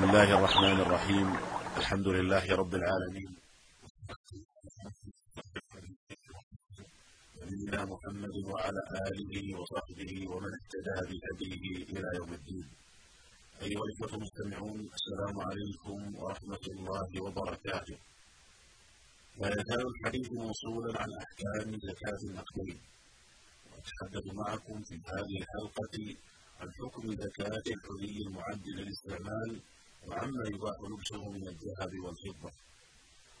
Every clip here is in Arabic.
بسم الله الرحمن الرحيم. الحمد لله رب العالمين. نبينا محمد وعلى آله وصحبه ومن اهتدى بهديه إلى يوم الدين. أيها الإخوة المستمعون السلام عليكم ورحمة الله وبركاته. لا يزال الحديث موصولا عن أحكام زكاة النقدين وأتحدث معكم في هذه الحلقة عن حكم زكاة الحلي المعد للاستعمال وعما يباح لبسه من الذهب والفضة.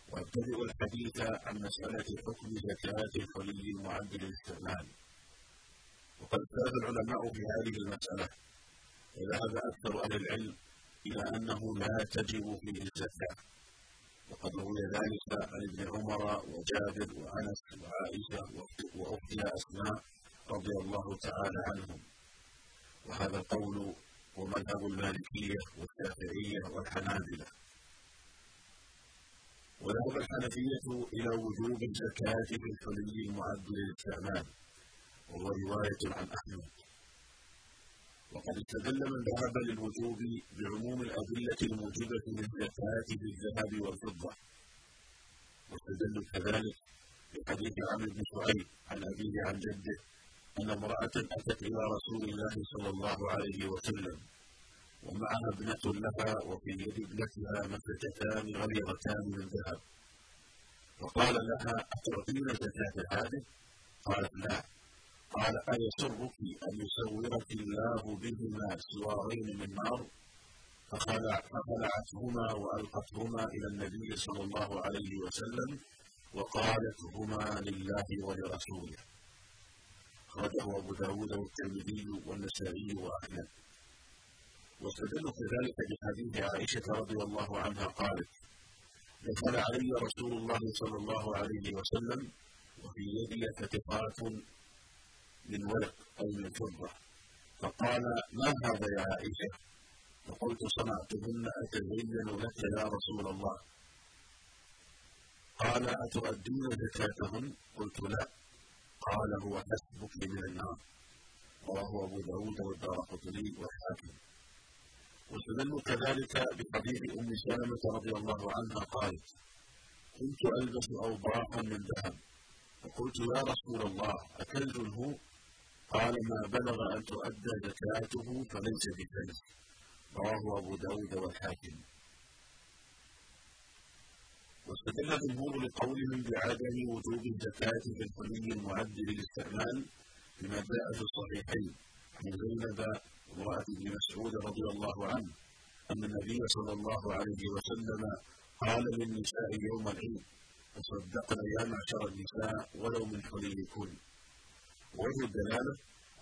وابتدئ الحديث عن مسألة حكم زكاة الحلي المعد للاستعمال وقد اختلف العلماء في هذه المسألة. وذهب أكثر أهل العلم إلى أنه لا تجب فيه الزكاة. وقد روي ذلك عن ابن عمر وجابر وأنس وعائشة وأختها أسماء رضي الله تعالى عنهم. وهذا القول هو مذهب المالكية والشافعية والحنابلة. وذهب الحنفية إلى وجوب الزكاة في الحلي المعد للاستعمال وهو رواية عن أحمد. وقد استدل من ذهب للوجوب بعموم الأدلة الموجبة للزكاة في الذهب والفضة. واستدلوا كذلك بحديث عمرو بن شعيب عن أبيه عن جده أن امرأة أتت إلى رسول الله صلى الله عليه وسلم ومعها ابنة لها وفي يد ابنتها مفتتان غليظتان من ذهب. فقال لها أتعطين زكاة هذه؟ قالت لا. قال أيسرك أن يسورك الله بهما سوارين من نار؟ فخلع فخلعتهما وألقتهما إلى النبي صلى الله عليه وسلم وقالت هما لله ولرسوله. أخرجه أبو داود والترمذي والنسائي وأحمد. واستدل كذلك بحديث عائشة رضي الله عنها قالت دخل علي رسول الله صلى الله عليه وسلم وفي يدي فتقات من ورق أو من فضة. فقال ما هذا يا عائشة؟ فقلت صنعتهن أتزين لك يا رسول الله. قال أتؤدين زكاتهن؟ قلت لا. قال هو حسبك من النار. رواه أبو داود والدار قطني والحاكم. واستدلوا كذلك بحديث أم سلمة رضي الله عنها قالت كنت ألبس أوضاعا من ذهب. فقلت يا رسول الله أكلت هو قال ما بلغ أن تؤدى زكاته فليس بكنز رواه أبو داود والحاكم. واستدل الجمهور لقولهم بعدم وجوب الزكاة في الحلي المعد للاستعمال بما جاء في الصحيحين عن زينب امرأة ابن مسعود رضي الله عنه أن النبي صلى الله عليه وسلم قال للنساء يوم العيد تصدقن يا معشر النساء ولو من حليكن ووجه الدلالة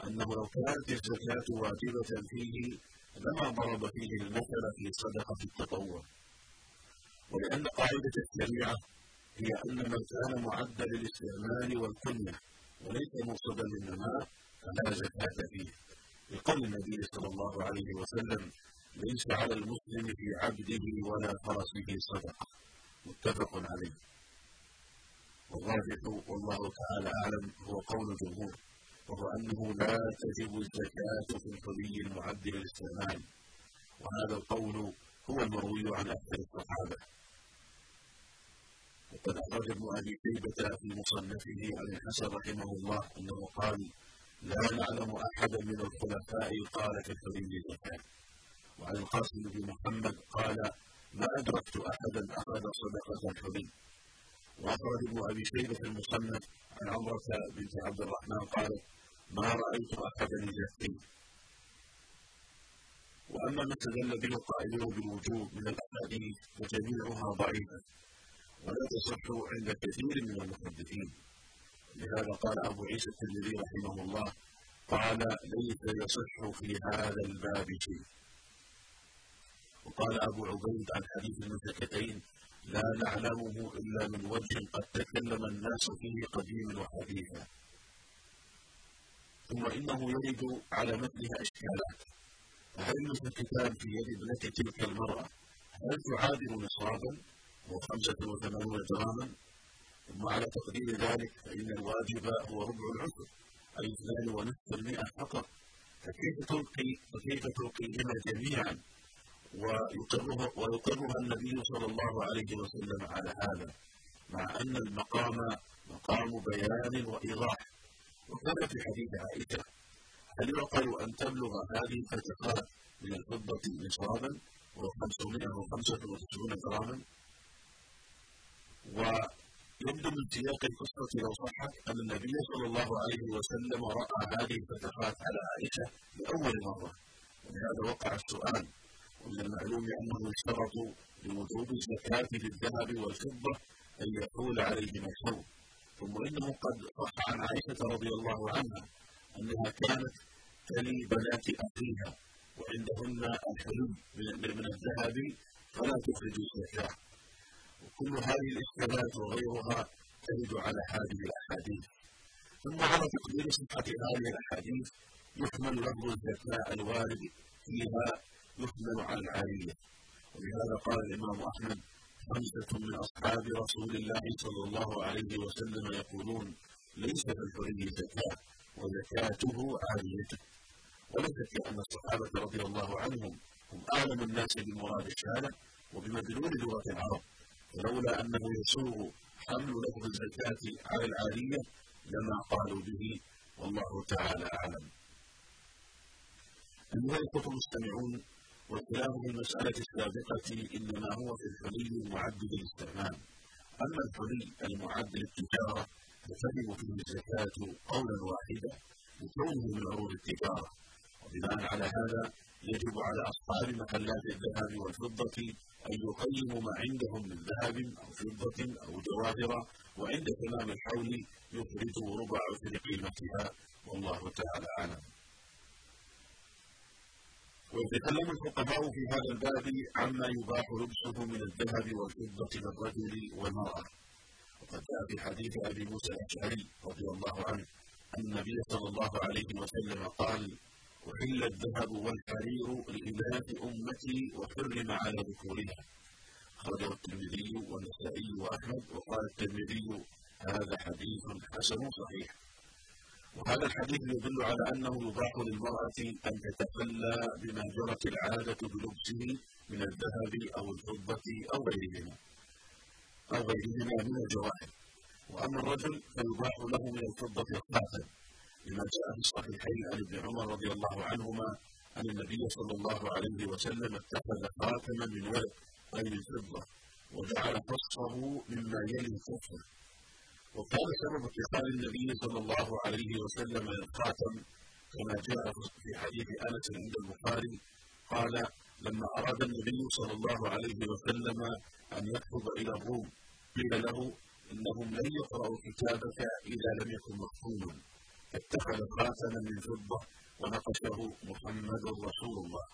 أنه لو كانت الزكاة واجبة فيه لما ضرب فيه المثل في صدقة التطوع. ولأن قاعدة الشريعة هي أن من كان معدا للاستعمال والكنية وليس مرصدا للنماء فلا زكاة فيه. لقول النبي صلى الله عليه وسلم ليس على المسلم في عبده ولا فرسه صدقة. متفق عليه. والراجح والله تعالى أعلم هو قول الجمهور وهو أنه لا تجب الزكاة في الحلي المعد للاستعمال وهذا القول هو المروي عن أكثر الصحابة. وقد أخرج ابن أبي شيبة في مصنفه عن الحسن رحمه الله أنه قال لا نعلم أحدا من الخلفاء قال في الحلي زكاة وعن القاسم بن محمد قال ما أدركت أحدا أخذ صدقة الحلي وأخرج ابن أبي شيبة المصنف عن عمرة بنت عبد الرحمن قال ما رأيت أحدا يزكي. وأما ما استدل به القائلون بالوجوب من الأحاديث فجميعها ضعيفة. ولا تصح عند كثير من المحدثين. لهذا قال أبو عيسى الترمذي رحمه الله قال ليس يصح في هذا الباب شيء. وقال أبو عبيد عن حديث المسكتين لا نعلمه إلا من وجه قد تكلم الناس فيه قديما وحديثا. ثم إنه يرد على مثلها إشكالات. هل الكتاب في يد ابنة تلك المرأة؟ هل تعادل نصابا وخمسة وثمانون جراما ثم على تقدير ذلك فإن الواجب هو ربع العشر أي اثنان ونصف المئة فقط. فكيف تلقي فكيف تلقيهما جميعا؟ ويقرها, ويقرها النبي صلى الله عليه وسلم على هذا مع أن المقام مقام بيان وإيضاح. وكان في حديث عائشة هل يعقل أن تبلغ هذه الفتحات من الفضة نصابا وهو 595 جراما. ويبدو من سياق القصة لو صحت أن النبي صلى الله عليه وسلم رأى هذه الفتحات على عائشة لأول مرة. ولهذا وقع السؤال ومن المعلوم أنه يشترط لوجوب الزكاة للذهب والفضة أن يحول عليهما الحول. ثم إنه قد صح عن عائشة رضي الله عنها أنها كانت تلي بنات أخيها وعندهن الحلم من الذهب فلا تخرج الزكاة وكل هذه الإشكالات وغيرها ترد على هذه الأحاديث. ثم على تقدير صحة هذه الأحاديث يحمل لفظ الزكاة الوارد فيها يحمل على العالية ولهذا قال الإمام أحمد خمسة من أصحاب رسول الله صلى الله عليه وسلم يقولون ليس في الحري زكاة وزكاته عالية ولا شك أن الصحابة رضي الله عنهم هم أعلم الناس بمراد الشارع وبمدلول لغة العرب. ولولا أنه يسوغ حمل لفظ الزكاة على العالية لما قالوا به والله تعالى أعلم. أيها الإخوة المستمعون والخلاف في المسألة السابقة إنما هو في الحلي المعد للاستعمال أما الحلي المعد للتجارة فتجب فيه الزكاة قولا واحدا لكونه من عروض التجارة. وبناء على هذا يجب على أصحاب محلات الذهب والفضة أن يقيموا ما عندهم من ذهب أو فضة أو جواهر وعند تمام الحول يخرجوا ربع عشر قيمتها. والله تعالى أعلم. ويتكلم الفقهاء في هذا الباب عما يباح لبسه من الذهب والفضة للرجل والمرأة. وقد جاء في حديث أبي موسى الأشعري رضي الله عنه أن النبي صلى الله عليه وسلم قال أحل الذهب والحرير لإناث أمتي وحرم على ذكورها خرجه الترمذي والنسائي وأحمد وقال الترمذي هذا حديث حسن صحيح. وهذا الحديث يدل على أنه يباح للمرأة أن تتخلى بما جرت العادة بلبسه من الذهب أو الفضة أو غيرهما. أو غيرهما من الجواهر وأما الرجل فيباح له من الفضة الخاتم لما جاء في الصحيحين عن ابن عمر رضي الله عنهما أن النبي صلى الله عليه وسلم اتخذ خاتما من ورق أي من فضة وجعل قصه مما يلي كفه وكان سبب اتخاذ النبي صلى الله عليه وسلم الخاتم كما جاء في حديث انس عند البخاري قال لما أراد النبي صلى الله عليه وسلم أن يخطب إلى الروم قيل له إنهم لن يقرأوا كتابك إذا لم يكن مختوما فاتخذ خاتما من فضة ونقشه محمد رسول الله.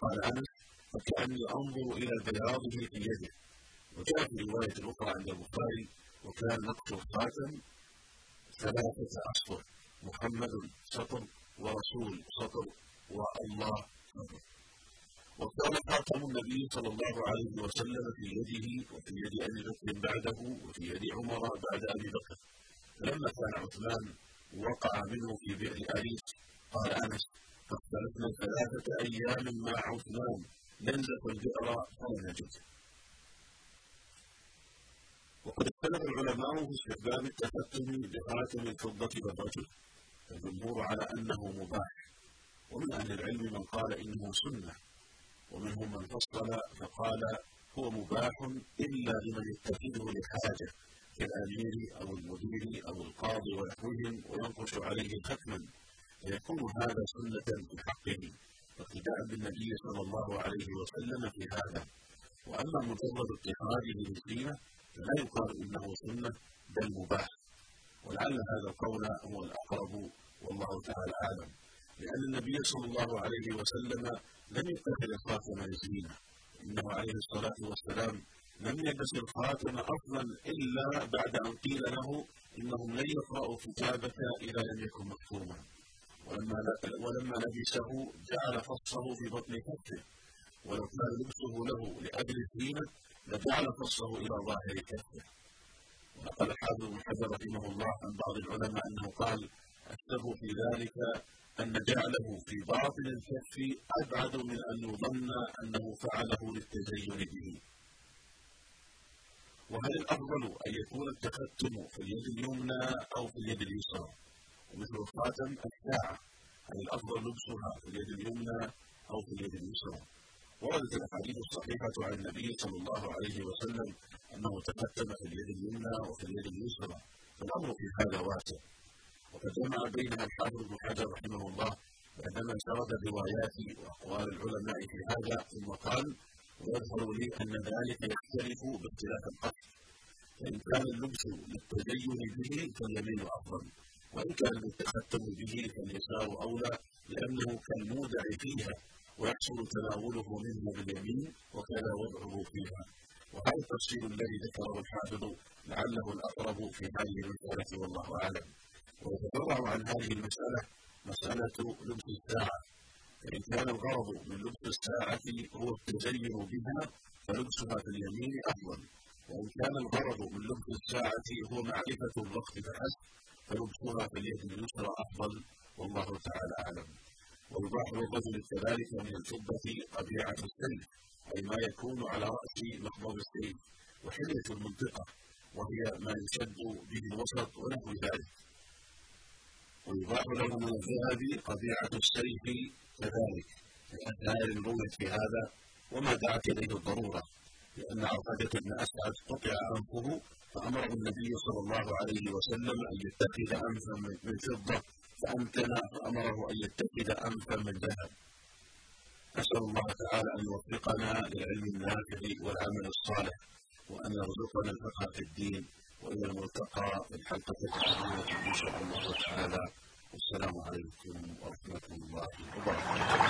قال أنس فكأني أنظر إلى بياضه في يده. وجاء في رواية أخرى عند البخاري وكان نقش الخاتم ثلاثة أسطر محمد سطر ورسول سطر والله سطر. وكان خاتم النبي صلى الله عليه وسلم في يده وفي يد أبي بكر بعده وفي يد عمر بعد أبي بكر. فلما كان عثمان وقع منه في بئر أليس قال أنس فاختلفنا ثلاثة أيام مع عثمان ننزف البئر فلا نجد. وقد اختلف العلماء في استخدام التختم بخاتم الفضة والرجل الجمهور على أنه مباح ومن أهل العلم من قال إنه سنة. ومنهم من فصل فقال هو مباح إلا لمن يتخذه لحاجة كالأمير أو المدير أو القاضي ونحوهم وينقش عليه ختما. فيكون هذا سنة في حقه واقتداء بالنبي صلى الله عليه وسلم في هذا. وأما مجرد اتخاذه للقيمة فلا يقال إنه سنة بل مباح. ولعل هذا القول هو الأقرب والله تعالى أعلم. لأن النبي صلى الله عليه وسلم لم يتخذ الخاتم لزينه إنه عليه الصلاة والسلام لم يلبس الخاتم أصلا إلا بعد أن قيل له إنهم لن يقرأوا كتابك إذا لم يكن مكتوما ولما ولما لبسه جعل فصه في بطن كفه ولو كان لبسه له لأجل الزينة لجعل فصه إلى ظاهر كفه. ونقل الحافظ بن حجر رحمه الله عن بعض العلماء أنه قال السر في ذلك أن جعله في باطن الكف أبعد من أن يظن أنه فعله للتزين به وهل الأفضل أن يكون التختم في اليد اليمنى أو في اليد اليسرى؟ ومثل الخاتم الساعة هل الأفضل لبسها في اليد اليمنى أو في اليد اليسرى؟ وردت الأحاديث الصحيحة عن النبي صلى الله عليه وسلم أنه تختم في اليد اليمنى وفي اليد اليسرى فالأمر في هذا واسع. وقد جمع الحافظ بن حجر رحمه الله عندما سرد الروايات وأقوال العلماء في هذا ثم قال ويظهر لي أن ذلك يختلف باختلاف القصد. فإن كان اللبس للتزين به فاليمين أفضل وإن كان للتختم به فاليسار أولى لأنه كالمودع فيها ويحصل تناوله منه باليمين وكذا وضعه فيها. وهذا التفصيل الذي ذكره الحافظ لعله الأقرب في هذه المسألة والله أعلم. ويتفرع عن هذه المسألة مسألة لبس الساعة. فإن كان الغرض من لبس الساعة هو التزين بها فلبسها في اليمين أفضل. وإن كان الغرض من لبس الساعة هو معرفة الوقت فحسب فلبسها في اليد اليسرى أفضل. والله تعالى أعلم. ويباح للرجل كذلك من الفضة طبيعة السيف أي ما يكون على رأس مقبض السيف وحلية المنطقة وهي ما يشد به الوسط ونحو ذلك. ويباح له من الذهب طبيعة السيف كذلك. لأثار رويت في هذا وما دعت إليه الضرورة لأن عقدة بن أسعد قطع أنفه فأمره النبي صلى الله عليه وسلم أن يتخذ أنفا من فضة فأمكن فأمره أن يتخذ أنفا من ذهب. نسأل الله تعالى أن يوفقنا للعلم النافع والعمل الصالح وأن يرزقنا الفقه في الدين. وإلى الملتقى في الحلقة القادمة إن شاء الله تعالى. والسلام عليكم ورحمة الله وبركاته.